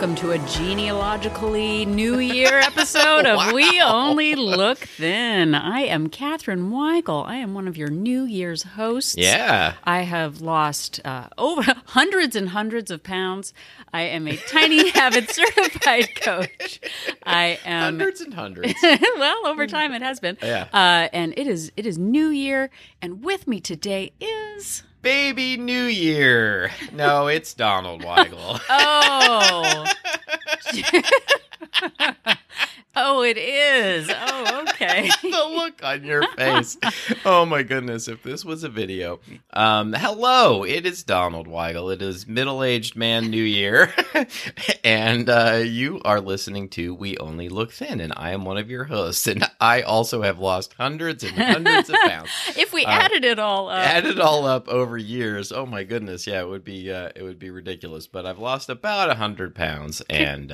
welcome to a genealogically New Year episode of We Only Look Thin. I am Catherine Weigel. I am one of your New Year's hosts. Yeah. I have lost uh, over hundreds and hundreds of pounds. I am a tiny habit certified coach. I am Hundreds and hundreds. well over time it has been. Yeah. Uh, and it is it is New Year, and with me today is Baby New Year. No, it's Donald Weigel. oh. oh, it is. Oh, okay. the look on your face. Oh my goodness, if this was a video. Um, hello, it is Donald Weigel. It is middle-aged man New Year. and uh, you are listening to We Only Look Thin, and I am one of your hosts. And I also have lost hundreds and hundreds of pounds. If we Uh, added it all up, Add it all up over years. Oh my goodness, yeah, it would be uh, it would be ridiculous. But I've lost about a hundred pounds, and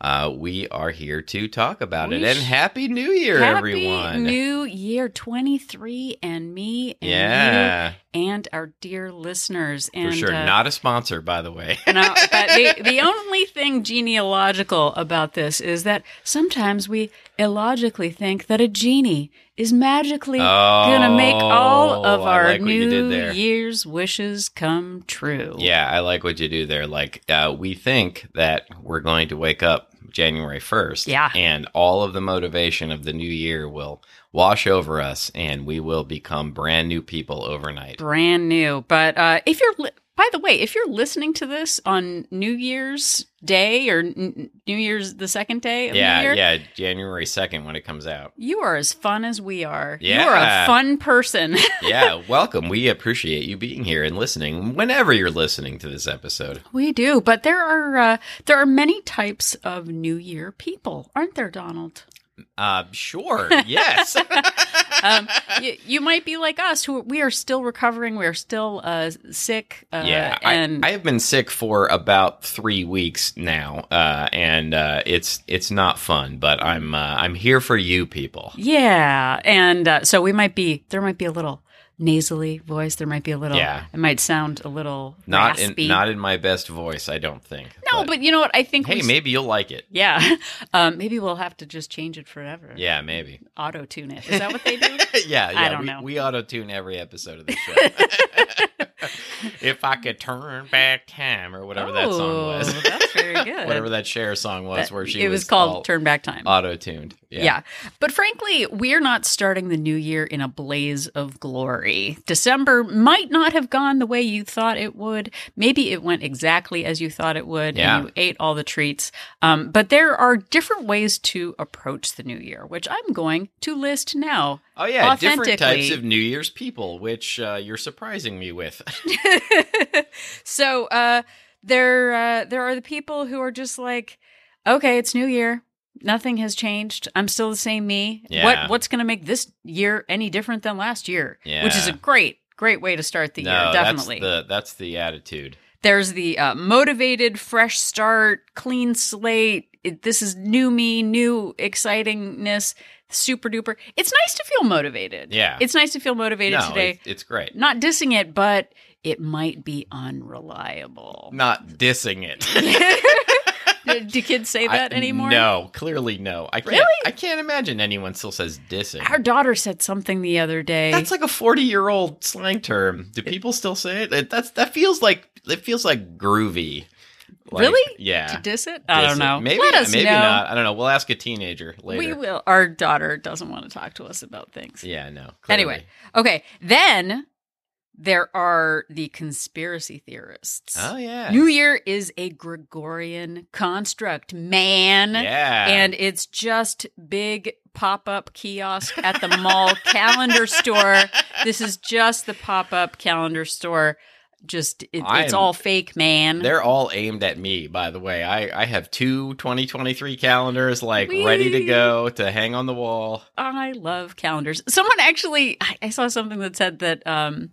uh, we are here to talk about We it. And happy New Year, Happy everyone! New Year 23 and me and yeah, you and our dear listeners. for And, sure. uh, Not a sponsor, by the way. No, but the, the only thing genealogical about this is that sometimes we illogically think that a genie is magically going to make all of Oh, our like what you did New. Year's wishes come true. Yeah, I like what you do there. Like, uh, we think that we're going to wake up January 1st. Yeah. And all of the motivation of the new year will wash over us and we will become brand new people overnight. Brand new. But uh, if you're, li- by the way, if you're listening to this on New Year's Day or n- New Year's the second day of the Yeah, year, yeah, January 2nd when it comes out. you are as fun as we are. Yeah. You are a fun person. Yeah, welcome. We appreciate you being here and listening whenever you're listening to this episode. We do, but there are uh, there are many types of New Year people, aren't there, Donald? Uh, sure. Yes. Um, you, you might be like us, who we are still recovering. We are still uh, sick. Uh, yeah, and I, I have been sick for about three weeks now, uh, and uh, it's it's not fun. But I'm uh, I'm here for you people. yeah, and uh, so we might be there. Might be a little nasally voice. There might be a little. Yeah. it might sound a little Not raspy. in not in my best voice, I don't think. no, but you know what? I think. hey, we, maybe you'll like it. Yeah, um, maybe we'll have to just change it forever. Yeah, maybe. auto tune it. Is that what they do? yeah, yeah. I don't we, know. We auto tune every episode of the show. if I could turn back time, or whatever that song was. Very good. whatever that Cher song was, That- where she it was, called Turn Back Time. auto tuned. Yeah. yeah. But frankly, we're not starting the new year in a blaze of glory. December might not have gone the way you thought it would. Maybe it went exactly as you thought it would Yeah. and you ate all the treats. Um, but there are different ways to approach the new year, which I'm going to list now. Oh yeah, different types of New Year's people, which uh, you're surprising me with. so uh, there, uh, there are the people who are just like, okay, it's New Year. Nothing has changed. I'm still the same me. Yeah. What What's going to make this year any different than last year? Yeah. Which is a great, great way to start the no, year. Definitely. that's the that's the attitude. There's the uh, motivated, fresh start, clean slate. It, this is new me, new excitingness, super duper. It's nice to feel motivated. Yeah. It's nice to feel motivated no, today. it- it's great. Not dissing it, but it might be unreliable. Not dissing it. Do kids say that I- anymore? No, clearly no. I can't. Really? I can't imagine anyone still says dissing. Our daughter said something the other day. That's like a forty-year-old slang term. Do people still say it? it? That's that feels like it feels like groovy. Like, Really? Yeah. to diss it? I Diss don't it. know. Maybe Let us maybe know. not. I don't know. We'll ask a teenager later. We will. Our daughter doesn't want to talk to us about things. Yeah. No. Anyway, okay. Then there are the conspiracy theorists. Oh yeah. New Year is a Gregorian construct, man. yeah. And it's just big pop up kiosk at the mall calendar store. This is just the pop up calendar store. Just, it, it's all fake, man. They're all aimed at me, by the way. I, I have two 2023 calendars, like, ready to go to hang on the wall. I love calendars. Someone actually, I, I saw something that said that, um,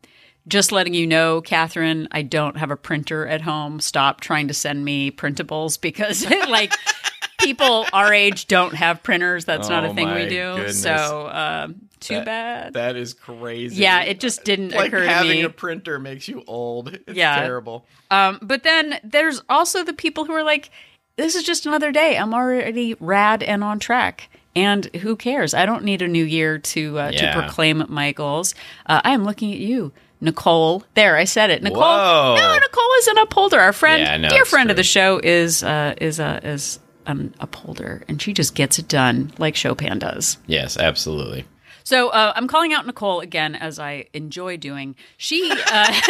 just letting you know, Catherine, I don't have a printer at home. Stop trying to send me printables because, like, people our age don't have printers. That's not Oh a thing we do. goodness. So um, too That- bad. That is crazy. yeah, it just didn't like occur to me. having a printer makes you old. It's Yeah. terrible. Um, but then there's also the people who are like, this is just another day. I'm already rad and on track. And who cares? I don't need a new year to uh, Yeah. to proclaim my goals. Uh, I am looking at you, Nicole. There, I said it. Nicole. Whoa. No, Nicole is an upholder. Our friend, Yeah, no, dear friend of the show, is uh, is uh, is an upholder, and she just gets it done like Chopin does. Yes, absolutely. So uh, I'm calling out Nicole again, as I enjoy doing. She. Uh,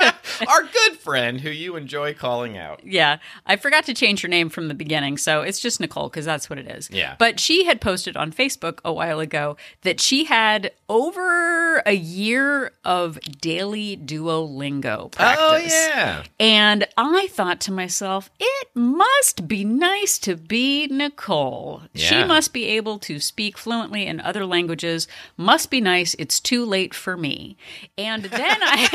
Our good friend who you enjoy calling out. Yeah, I forgot to change her name from the beginning, so it's just Nicole because that's what it is. Yeah. But she had posted on Facebook a while ago that she had over a year of daily Duolingo practice. Oh yeah. And I thought to myself, it must be nice to be Nicole. Yeah. She must be able to speak fluently in other languages. Must be nice. It's too late for me. And then I.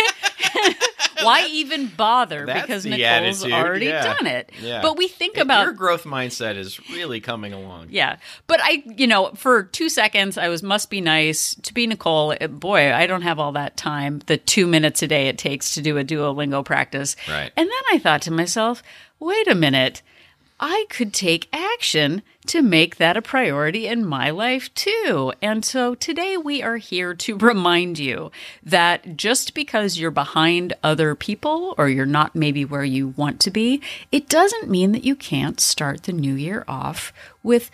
Why even bother? That's because Nicole's attitude, already yeah. done it. Yeah. But we think about your growth mindset is really coming along. yeah. But I, you know, for two seconds, I was must be nice to be Nicole. eh, Boy, I don't have all that time. The two minutes a day it takes to do a Duolingo practice. Right. And then I thought to myself, wait a minute. I could take action to make that a priority in my life too. And so today we are here to remind you that just because you're behind other people or you're not maybe where you want to be, it doesn't mean that you can't start the new year off with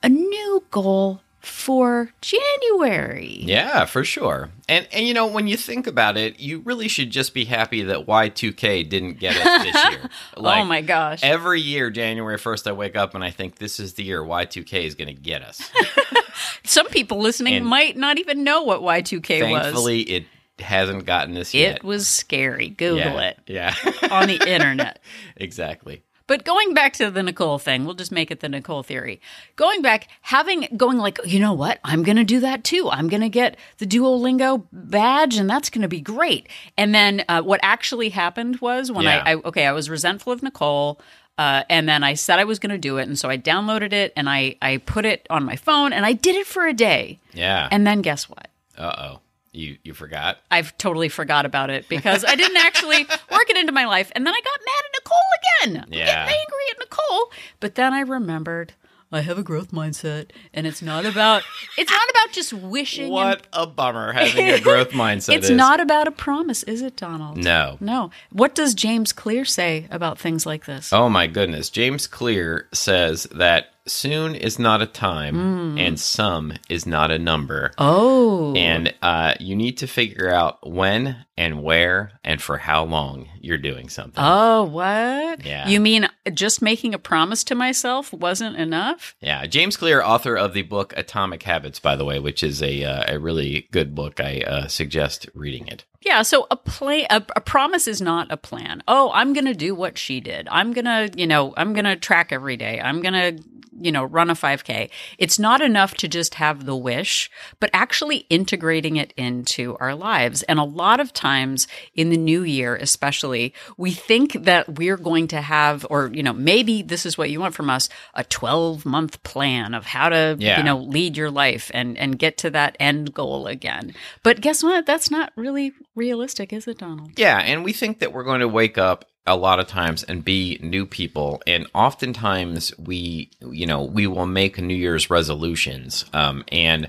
a new goal for January. Yeah, for sure. And and you know, when you think about it, you really should just be happy that Y2K didn't get us this year. oh my gosh. Every year, January 1st, I wake up and I think this is the year Y2K is going to get us. Some people listening And might not even know what Y2K was. Thankfully, it hasn't gotten us yet. It was scary. Google yeah. it Yeah. on the internet. exactly. But going back to the Nicole thing, we'll just make it the Nicole theory. Going back, having going like, you know what? I'm going to do that too. I'm going to get the Duolingo badge, and that's going to be great. And then uh, what actually happened was when Yeah. I, I okay, I was resentful of Nicole. Uh, and then I said I was going to do it, and so I downloaded it and I I put it on my phone, and I did it for a day. Yeah. And then guess what? uh oh. You you forgot? I've totally forgot about it because I didn't actually work it into my life. And then I got mad at Nicole again. Yeah. getting angry at Nicole. But then I remembered I have a growth mindset and it's not about it's not about just wishing and- What a bummer having a growth mindset it's is. not about a promise, is it, Donald? No. No. What does James Clear say about things like this? Oh my goodness. James Clear says that soon is not a time Hmm. and some is not a number. Oh. And uh, you need to figure out when and where and for how long you're doing something. Oh, what? Yeah. You mean just making a promise to myself wasn't enough? Yeah, James Clear, author of the book Atomic Habits, by the way, which is a uh, a really good book. I uh, suggest reading it. Yeah, so a play a, a promise is not a plan. Oh, I'm going to do what she did. I'm going to, you know, I'm going to track every day. I'm going to, you know, run a 5k. It's not enough to just have the wish, but actually integrating it into our lives. And a lot of times in the new year, especially, we think that we're going to have or, you know, maybe this is what you want from us, a 12 month plan of how to, Yeah. you know, lead your life and and get to that end goal again. But guess what? That's not really realistic, is it, Donald? Yeah, and we think that we're going to wake up a lot of times and be new people. And oftentimes we you know we will make new year's resolutions um, and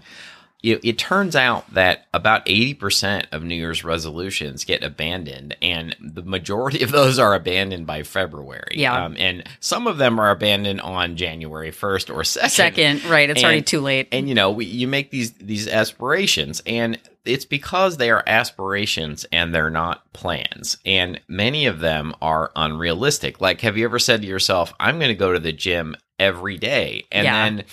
it, it turns out that about 80% of new year's resolutions get abandoned and the majority of those are abandoned by february Yeah. um, and some of them are abandoned on january 1st or 2nd Second, right? It's already too late. and you know we, you make these these aspirations and it's because they are aspirations and they're not plans and many of them are unrealistic like have you ever said to yourself i'm going to go to the gym every day and Yeah. then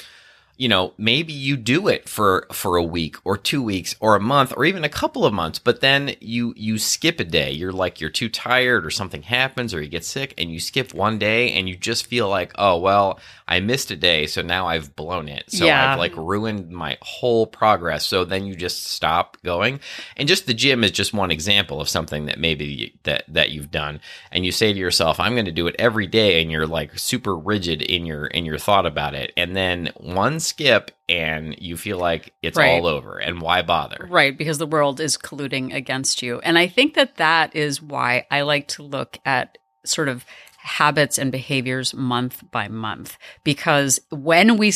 you know, maybe you do it for for a week or two weeks or a month or even a couple of months, but then you you skip a day. You're like you're too tired or something happens or you get sick and you skip one day and you just feel like, "Oh, well, I missed a day, so now I've blown it. So Yeah. I've like ruined my whole progress." So then you just stop going. And just the gym is just one example of something that maybe that that you've done and you say to yourself, "I'm going to do it every day," and you're like super rigid in your in your thought about it. And then one skip and you feel like it's Right. all over and why bother? Right, because the world is colluding against you. And I think that that is why I like to look at sort of habits and behaviors month by month. Because when we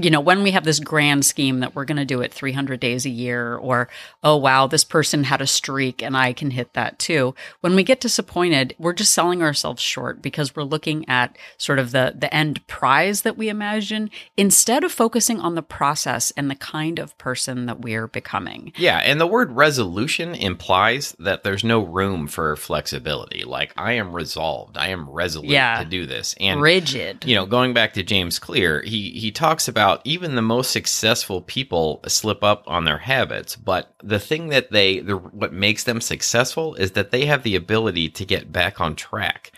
you know when we have this grand scheme that we're going to do it 300 days a year or oh wow this person had a streak and I can hit that too. When we get disappointed we're just selling ourselves short because we're looking at sort of the the end prize that we imagine instead of focusing on the process and the kind of person that we're becoming. Yeah, and the word resolution implies that there's no room for flexibility. Like I am resolved, I am resolute Yeah. to do this. And rigid. you know, going back to James Clear, he he talks about even the most successful people slip up on their habits, but the thing that they the, what makes them successful is that they have the ability to get back on track.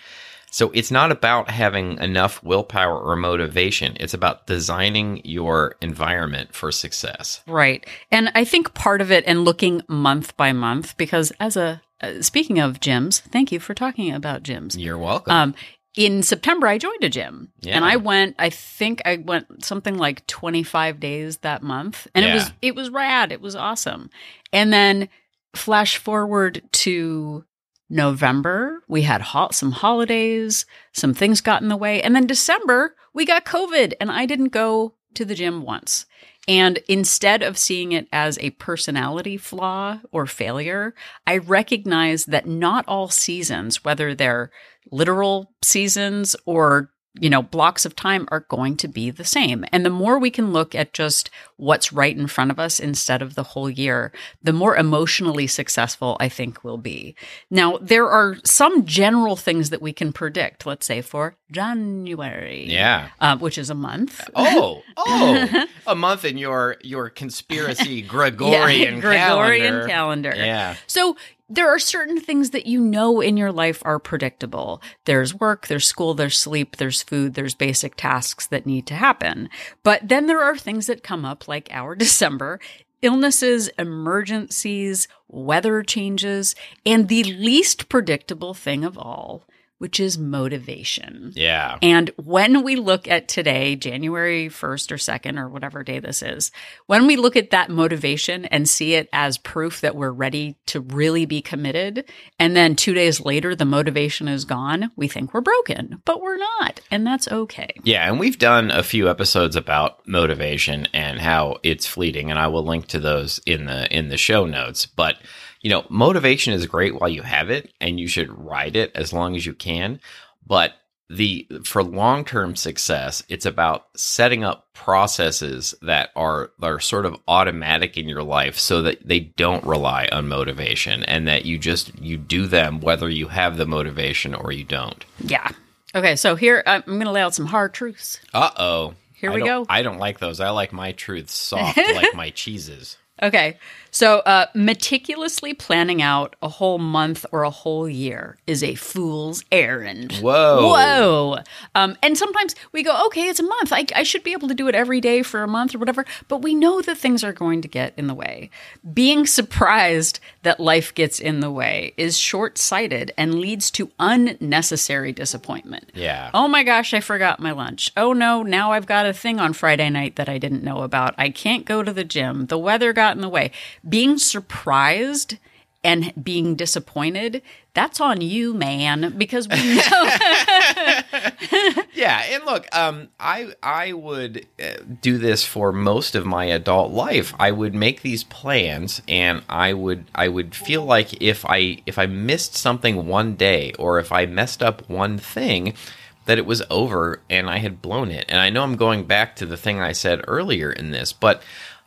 So it's not about having enough willpower or motivation. It's about designing your environment for success. Right. And I think part of it and looking month by month, because as a, uh, speaking of gyms, thank you for talking about gyms. You're welcome. Um, in September, I joined a gym Yeah. and I went, I think I went something like 25 days that month and it was, it was rad. It was awesome. And then flash forward to November, we had ho- some holidays, some things got in the way. And then December, we got COVID and I didn't go to the gym once. And instead of seeing it as a personality flaw or failure, I recognize that not all seasons, whether they're literal seasons or you know blocks of time are going to be the same and the more we can look at just what's right in front of us instead of the whole year the more emotionally successful i think we'll be now there are some general things that we can predict let's say for january yeah. uh, which is a month Oh, oh, a month in your your conspiracy Gregorian Yeah, Gregorian calendar. calendar. Yeah. So there are certain things that you know in your life are predictable. There's work, there's school, there's sleep, there's food, there's basic tasks that need to happen. But then there are things that come up like our December. Illnesses, emergencies, weather changes, and the least predictable thing of all, which is motivation. Yeah. And when we look at today, January 1st or 2nd, or whatever day this is, when we look at that motivation and see it as proof that we're ready to really be committed, and then two days later, the motivation is gone, we think we're broken, but we're not. And that's okay. Yeah, and we've done a few episodes about motivation and how it's fleeting, and I will link to those in the in the show notes. But you know, motivation is great while you have it, and you should ride it as long as you can. But the for long term success, it's about setting up processes that are are sort of automatic in your life, so that they don't rely on motivation, and that you just you do them whether you have the motivation or you don't. Yeah. Okay, so here I'm going to lay out some hard truths. Uh oh. Here I we go. I don't like those. I like my truths soft, like my cheeses. Okay. So, uh, meticulously planning out a whole month or a whole year is a fool's errand. Whoa. Whoa. Um, and sometimes we go, okay, it's a month. I, I should be able to do it every day for a month or whatever. But we know that things are going to get in the way. Being surprised that life gets in the way is short sighted and leads to unnecessary disappointment. Yeah. Oh my gosh, I forgot my lunch. Oh no, now I've got a thing on Friday night that I didn't know about. I can't go to the gym. The weather got in the way. Being surprised and being disappointed, that's on you, man, because we know. Yeah, and look, um, I I would uh, do this for most of my adult life. I would make these plans, and I would I would feel like if I if I missed something one day, or if I messed up one thing, that it was over and I had blown it. And I know I'm going back to the thing I said earlier in this, but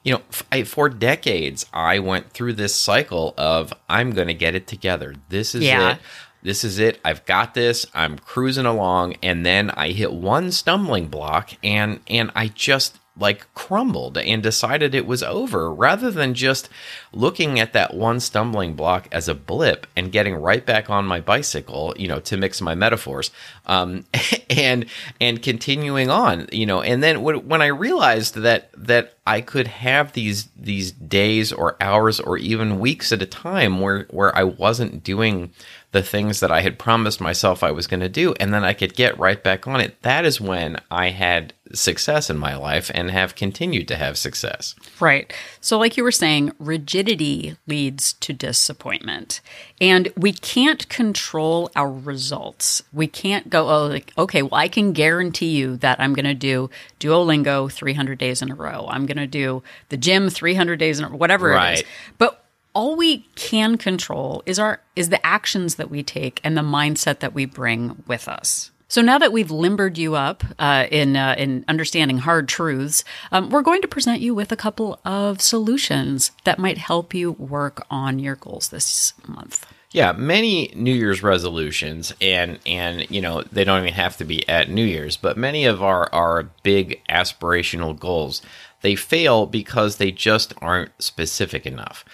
you know, f- I, for decades I went through this cycle of I'm going to get it together. This is Yeah. it this is it. I've got this. I'm cruising along, and then I hit one stumbling block, and and I just like crumbled and decided it was over rather than just looking at that one stumbling block as a blip and getting right back on my bicycle you know to mix my metaphors um, and and continuing on you know and then when, i realized that that i could have these these days or hours or even weeks at a time where where i wasn't doing the things that I had promised myself I was going to do, and then I could get right back on it. That is when I had success in my life and have continued to have success. Right. So, like you were saying, rigidity leads to disappointment. And we can't control our results. We can't go, oh, like, okay, well, I can guarantee you that I'm going to do Duolingo 300 days in a row. I'm going to do the gym 300 days in a row, whatever right. it is. But all we can control is our is the actions that we take and the mindset that we bring with us. So now that we've limbered you up uh, in uh, in understanding hard truths, um, we're going to present you with a couple of solutions that might help you work on your goals this month. Yeah, many New Year's resolutions, and and you know they don't even have to be at New Year's, but many of our our big aspirational goals they fail because they just aren't specific enough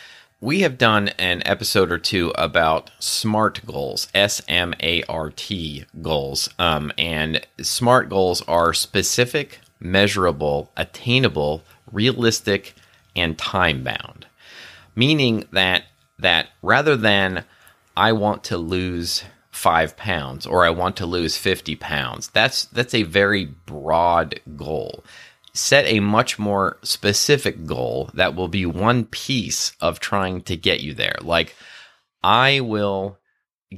we have done an episode or two about SMART goals, S M A R T goals. Um, and SMART goals are specific, measurable, attainable, realistic, and time bound. Meaning that that rather than I want to lose five pounds or I want to lose 50 pounds, that's that's a very broad goal set a much more specific goal that will be one piece of trying to get you there. Like, I will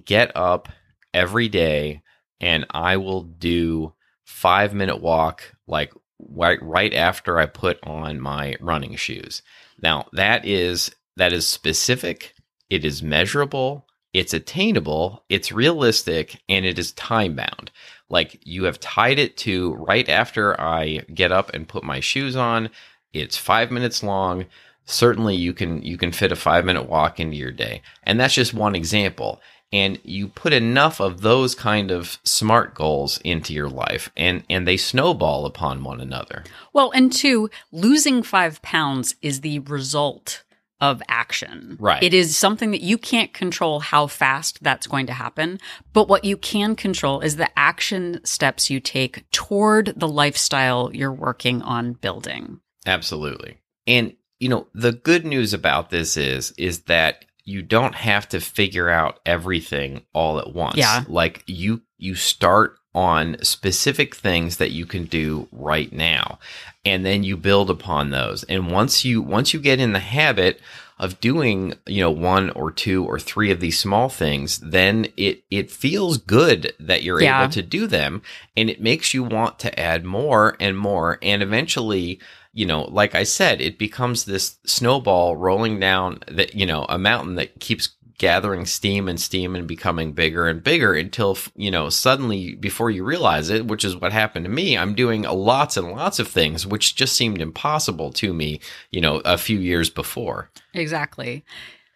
get up every day and I will do five minute walk, like right, right after I put on my running shoes. Now, that is that is specific, it is measurable, it's attainable, it's realistic, and it is time bound. Like you have tied it to right after I get up and put my shoes on. It's five minutes long. Certainly you can you can fit a five minute walk into your day. And that's just one example. And you put enough of those kind of smart goals into your life and, and they snowball upon one another. Well, and two, losing five pounds is the result of action. Right. It is something that you can't control how fast that's going to happen, but what you can control is the action steps you take toward the lifestyle you're working on building. Absolutely. And you know, the good news about this is is that you don't have to figure out everything all at once. Yeah. Like you you start on specific things that you can do right now. And then you build upon those. And once you once you get in the habit of doing you know one or two or three of these small things then it it feels good that you're yeah. able to do them. And it makes you want to add more and more. And eventually you know like i said it becomes this snowball rolling down that you know a mountain that keeps gathering steam and steam and becoming bigger and bigger until you know suddenly before you realize it which is what happened to me i'm doing lots and lots of things which just seemed impossible to me you know a few years before exactly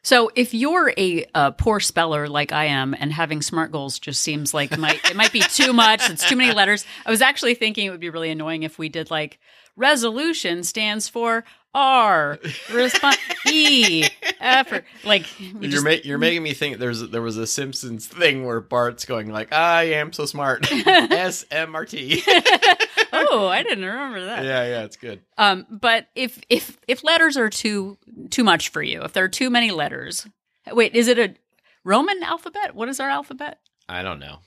so if you're a, a, poor speller like I am, and having smart goals just seems like it might, it might be too much. It's too many letters. I was actually thinking it would be really annoying if we did like resolution stands for R, response E, effort. Like you're just, ma- you're making me think there's there was a Simpsons thing where Bart's going like I am so smart S M R T. Oh, I didn't remember that. Yeah, yeah, it's good. Um, but if if if letters are too too much for you, if there are too many letters, wait, is it a Roman alphabet? What is our alphabet? I don't know.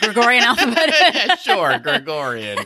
Gregorian alphabet? sure, Gregorian.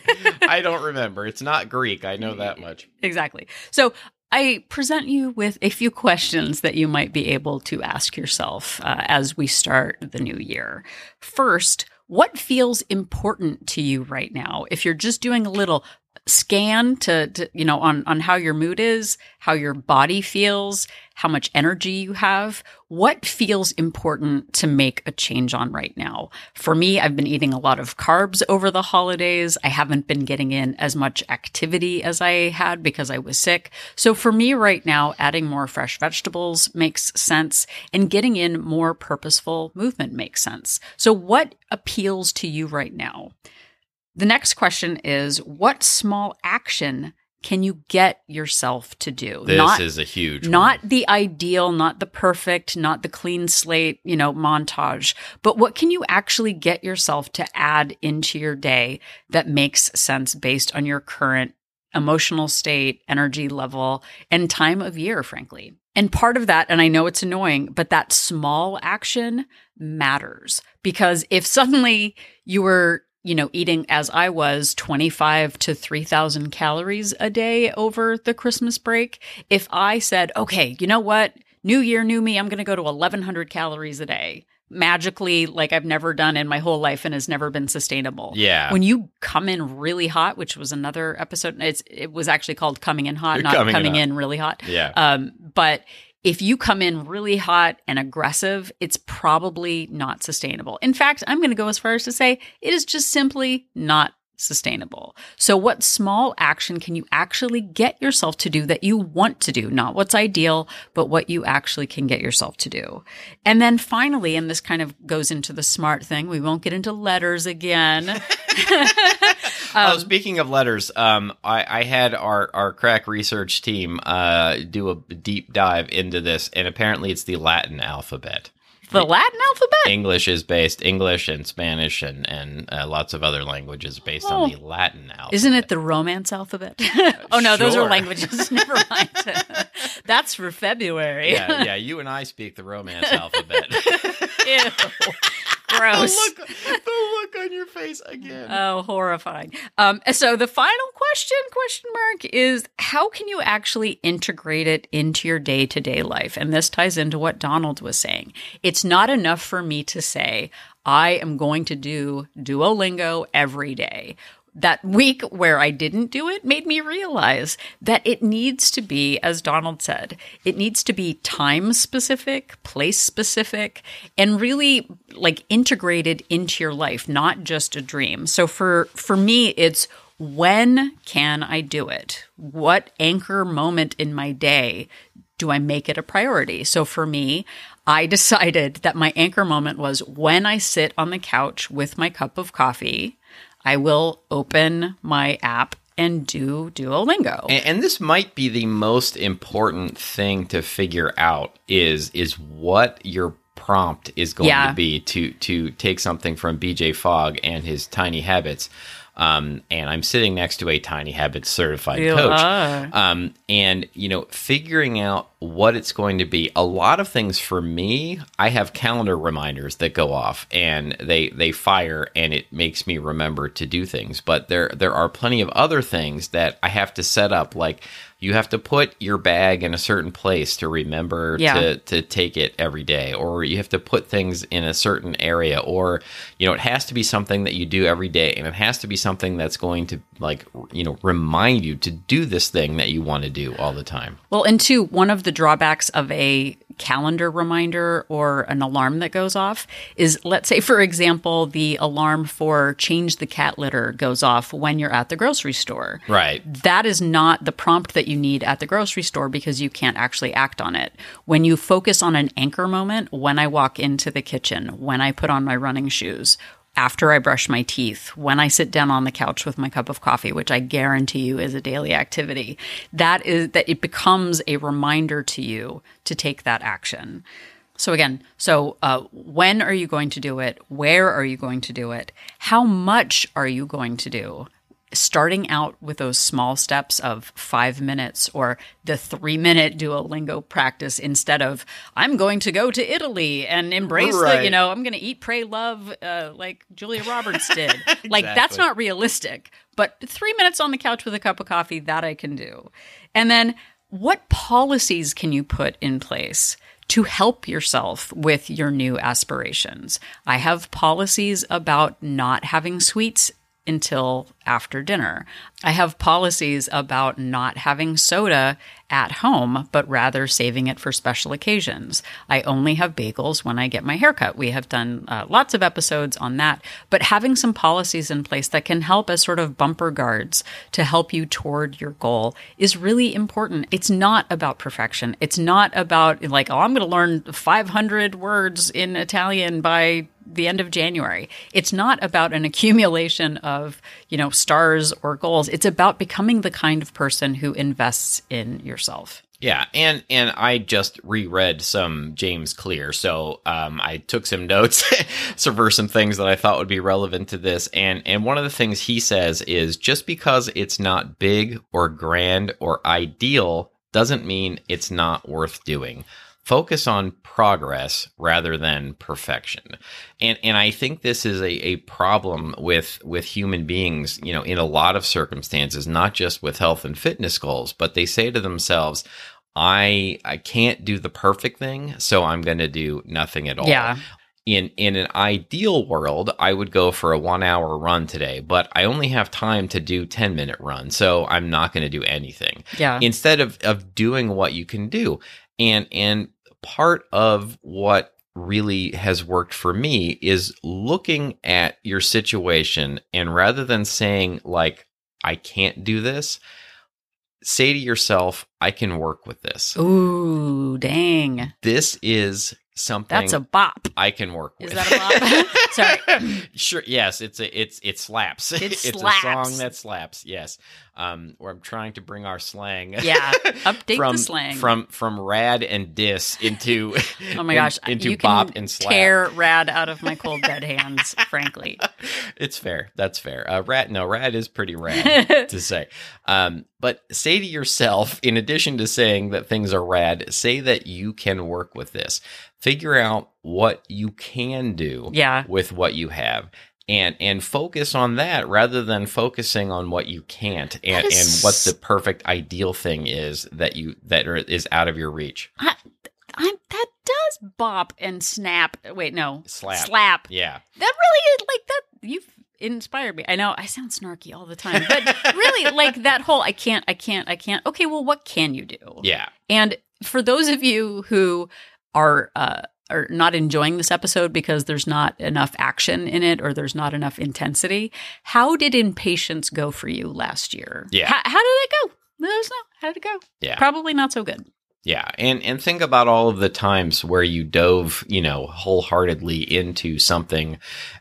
I don't remember. It's not Greek. I know that much. Exactly. So I present you with a few questions that you might be able to ask yourself uh, as we start the new year. First, what feels important to you right now? If you're just doing a little scan to, to, you know on on how your mood is how your body feels how much energy you have. What feels important to make a change on right now? For me i've been eating a lot of carbs over the holidays. I haven't been getting in as much activity as i had because i was sick. So for me right now adding more fresh vegetables makes sense and getting in more purposeful movement makes sense. So what appeals to you right now the next question is What small action can you get yourself to do? This not, is a huge one. not the ideal, not the perfect, not the clean slate, you know, montage, but what can you actually get yourself to add into your day that makes sense based on your current emotional state, energy level, and time of year, frankly. And part of that, and I know it's annoying, but that small action matters because if suddenly you were you know, eating as I was 25 to 3,000 calories a day over the Christmas break, if I said, okay, you know what? New year, new me, I'm going to go to 1,100 calories a day magically like I've never done in my whole life and has never been sustainable. Yeah. When you come in really hot, which was another episode, it's it was actually called coming in hot, not Coming coming, in in, really hot. Yeah. Um, but if you come in really hot and aggressive, it's probably not sustainable. In fact, I'm going to go as far as to say it is just simply not sustainable. So, what small action can you actually get yourself to do that you want to do? Not what's ideal, but what you actually can get yourself to do. And then finally, and this kind of goes into the smart thing, we won't get into letters again. oh, speaking of letters, um, I, I had our, our crack research team uh, do a deep dive into this, and apparently it's the Latin alphabet. The Latin alphabet? English is based English and Spanish and and uh, lots of other languages based on the Latin alphabet. Isn't it the Romance alphabet? oh no, those are languages. Never mind. That's for February. yeah, yeah. You and I speak the Romance alphabet. Ew. Gross. the look, the look on your face again. Oh, horrifying. Um, so the final question, question mark, is how can you actually integrate it into your day to day life? And this ties into what Donald was saying. It's not enough for me to say, I am going to do Duolingo every day. That week where I didn't do it made me realize that it needs to be, as Donald said, it needs to be time specific, place specific, and really like integrated into your life, not just a dream. So for for me, it's when can I do it? What anchor moment in my day do I make it a priority? So for me, I decided that my anchor moment was when I sit on the couch with my cup of coffee, I will open my app and do Duolingo. And, and this might be the most important thing to figure out is is what your prompt is going Yeah. to be to to take something from BJ Fogg and his Tiny Habits. Um, and I'm sitting next to a Tiny Habits certified You coach. Um, and you know, figuring out what it's going to be. A lot of things for me, I have calendar reminders that go off and they they fire, and it makes me remember to do things. But there there are plenty of other things that I have to set up, like. You have to put your bag in a certain place to remember Yeah. to, to take it every day, or you have to put things in a certain area, or you know, it has to be something that you do every day, and it has to be something that's going to like you know remind you to do this thing that you want to do all the time. Well, and two, one of the drawbacks of a calendar reminder or an alarm that goes off is let's say, for example, the alarm for change the cat litter goes off when you're at the grocery store. Right. That is not the prompt that you need at the grocery store because you can't actually act on it. When you focus on an anchor moment, when I walk into the kitchen, when I put on my running shoes, after I brush my teeth, when I sit down on the couch with my cup of coffee, which I guarantee you is a daily activity, that is that it becomes a reminder to you to take that action. So again, so uh, when are you going to do it? Where are you going to do it? How much are you going to do? Starting out with those small steps of five minutes or the three minute Duolingo practice instead of I'm going to go to Italy and embrace the, you know, I'm going to eat, pray, love, uh, like Julia Roberts did. Like that's not realistic. But three minutes on the couch with a cup of coffee, that I can do. And then what policies can you put in place? To help yourself with your new aspirations. I have policies about not having sweets until after dinner. I have policies about not having soda at home, but rather saving it for special occasions. I only have bagels when I get my haircut. We have done uh, lots of episodes on that, but having some policies in place that can help as sort of bumper guards to help you toward your goal is really important. It's not about perfection. It's not about like, oh, I'm going to learn 500 words in Italian by the end of January. It's not about an accumulation of, you know, stars or goals. It's about becoming the kind of person who invests in yourself. Yeah, and and I just reread some James Clear, so um, I took some notes for some things that I thought would be relevant to this. And and one of the things he says is just because it's not big or grand or ideal doesn't mean it's not worth doing. Focus on progress rather than perfection. And and I think this is a, a problem with with human beings, you know, in a lot of circumstances, not just with health and fitness goals, but they say to themselves, I I can't do the perfect thing, so I'm going to do nothing at all. Yeah. In in an ideal world, I would go for a 1-hour run today, but I only have time to do 10-minute run, so I'm not going to do anything. Yeah. Instead of of doing what you can do. And and part of what really has worked for me is looking at your situation and rather than saying like I can't do this, say to yourself, I can work with this. Ooh, dang. This is something That's a bop. I can work with. Is that a bop? Sorry. sure. Yes, it's a it's it slaps. It it's a song that slaps. Yes. Um, where I'm trying to bring our slang. Yeah. Update from, the slang. from from rad and dis into oh my in- gosh. into you bop can and slap. tear rad out of my cold dead hands, frankly. it's fair. That's fair. Uh, rad, no, rad is pretty rad to say. Um, but say to yourself, in addition to saying that things are rad, say that you can work with this. Figure out what you can do yeah. with what you have. And, and focus on that rather than focusing on what you can't and, is- and what the perfect ideal thing is that you that are, is out of your reach. I, I'm, that does bop and snap. Wait, no. Slap. Slap. Yeah. That really is like that. You've inspired me. I know I sound snarky all the time, but really, like that whole I can't, I can't, I can't. Okay, well, what can you do? Yeah. And for those of you who are uh, are not enjoying this episode because there's not enough action in it or there's not enough intensity, how did impatience go for you last year? Yeah. How, how did it go? Let us know. How did it go? Yeah. Probably not so good. Yeah, and and think about all of the times where you dove, you know, wholeheartedly into something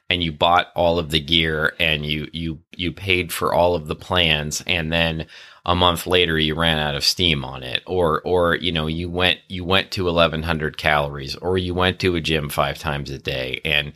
and you bought all of the gear and you you you paid for all of the plans and then a month later you ran out of steam on it. Or or you know you went you went to 1100 calories or you went to a gym 5 times a day. And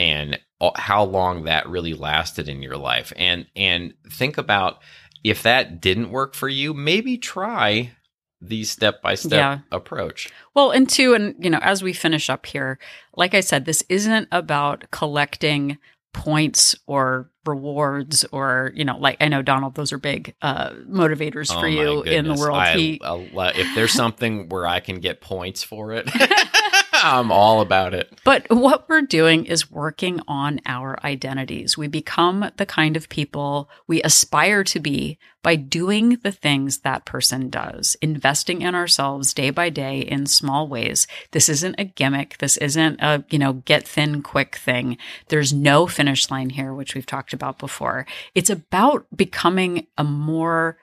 and uh, how long that really lasted in your life. And and think about if that didn't work for you maybe try the step by step approach. Well, and two, and you know, as we finish up here, like I said, this isn't about collecting points or rewards or you know, like I know Donald, those are big uh, motivators Oh for you in the world. I, he, I if there's something where I can get points for it, I'm all about it. But what we're doing is working on our identities. We become the kind of people we aspire to be by doing the things that person does, investing in ourselves day by day in small ways. This isn't a gimmick. This isn't a, you know, get thin quick thing. There's no finish line here, which we've talked about before. It's about becoming a more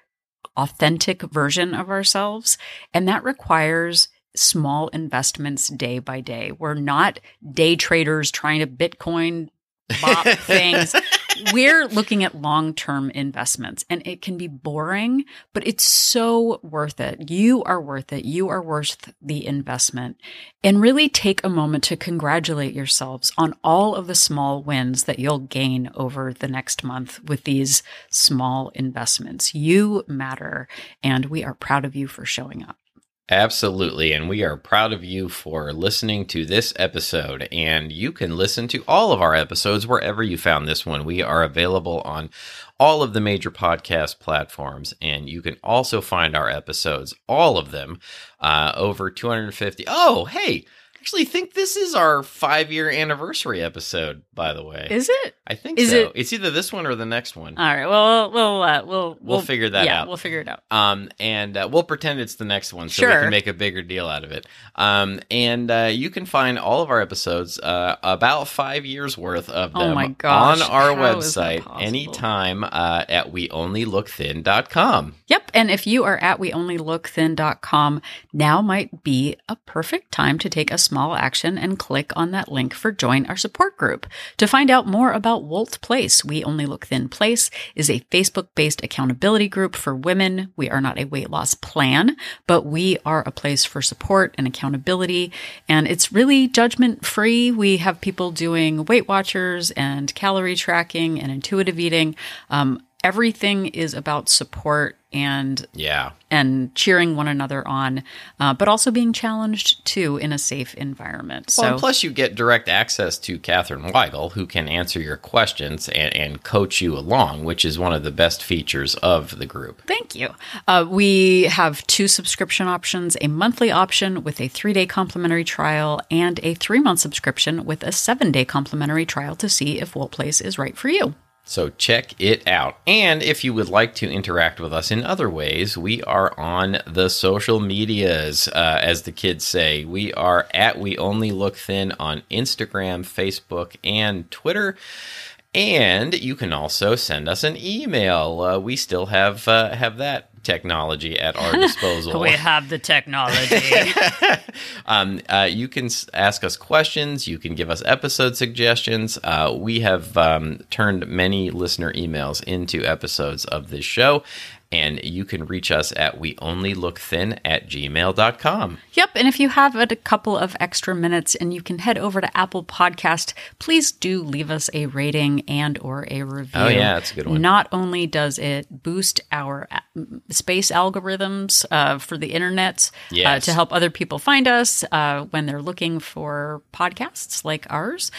authentic version of ourselves. And that requires small investments day by day. We're not day traders trying to Bitcoin bop things. We're looking at long term investments and it can be boring, but it's so worth it. You are worth it. You are worth the investment. And really take a moment to congratulate yourselves on all of the small wins that you'll gain over the next month with these small investments. You matter, and we are proud of you for showing up. Absolutely. And we are proud of you for listening to this episode. And you can listen to all of our episodes wherever you found this one. We are available on all of the major podcast platforms. And you can also find our episodes, all of them, uh, over 250. Oh, hey. Actually, think this is our five year anniversary episode, by the way. Is it? I think is so. it- It's either this one or the next one. All right. Well, we'll uh, we'll We'll figure that yeah, out. We'll figure it out. Um, and uh, we'll pretend it's the next one so we can make a bigger deal out of it. Um, and uh, you can find all of our episodes, uh, about five years worth of Oh them, my gosh, on our how is that website anytime uh, at weonlylookthin.com. Yep. And if you are at weonlylookthin.com, now might be a perfect time to take a small action and click on that link for Join Our Support Group. To find out more about Wolt Place, We Only Look Thin Place is a Facebook based accountability group for women. We are not a weight loss plan, but we are a place for support and accountability. And it's really judgment free. We have people doing Weight Watchers and calorie tracking and intuitive eating. Um, everything is about support and Yeah. and cheering one another on, uh, but also being challenged too in a safe environment. Well, So and plus you get direct access to Catherine Weigel, who can answer your questions and, and coach you along, which is one of the best features of the group. Thank you. Uh, we have two subscription options a monthly option with a three day complimentary trial, and a three month subscription with a seven day complimentary trial to see if Wolt Place is right for you. So check it out. And if you would like to interact with us in other ways, we are on the social medias, uh, as the kids say. We are at We Only Look Thin on Instagram, Facebook, and Twitter. And you can also send us an email. Uh, we still have uh, have that technology at our disposal. We have the technology. Um, uh, you can ask us questions. You can give us episode suggestions. Uh, we have um, turned many listener emails into episodes of this show, and you can reach us at weonlylookthin at gmail.com. Yep, and if you have a couple of extra minutes and you can head over to Apple Podcast, please do leave us a rating and or a review. Oh, yeah, that's a good one. Not only does it boost our space algorithms uh, for the internet uh, to help other people find us uh, when they're looking for podcasts like ours,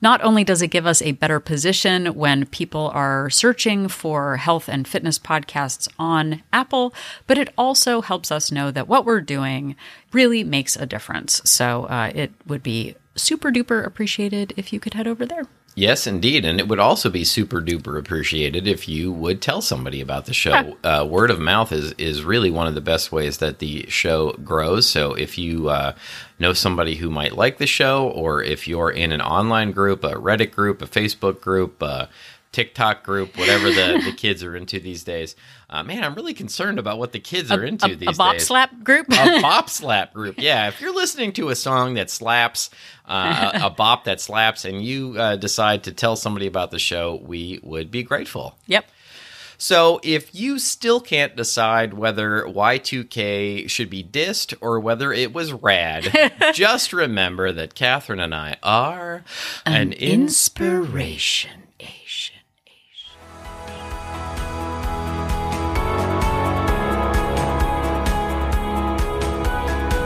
not only does it give us a better position when people are searching for health and fitness podcasts on Apple, but it also helps us know that what we're doing really makes a difference. So uh, it would be super duper appreciated if you could head over there. Yes, indeed. And it would also be super duper appreciated if you would tell somebody about the show. Uh, word of mouth is, is really one of the best ways that the show grows. So if you uh, know somebody who might like the show, or if you're in an online group, a Reddit group, a Facebook group, a TikTok group, whatever the, the kids are into these days, uh, man, I'm really concerned about what the kids are into a, these days. a bop days slap group. a bop slap group. Yeah, if you're listening to a song that slaps, uh, a, a bop that slaps, and you uh, decide to tell somebody about the show, we would be grateful. yep. So if you still can't decide whether Y2K should be dissed or whether it was rad, just remember that Catherine and I are an, inspiration.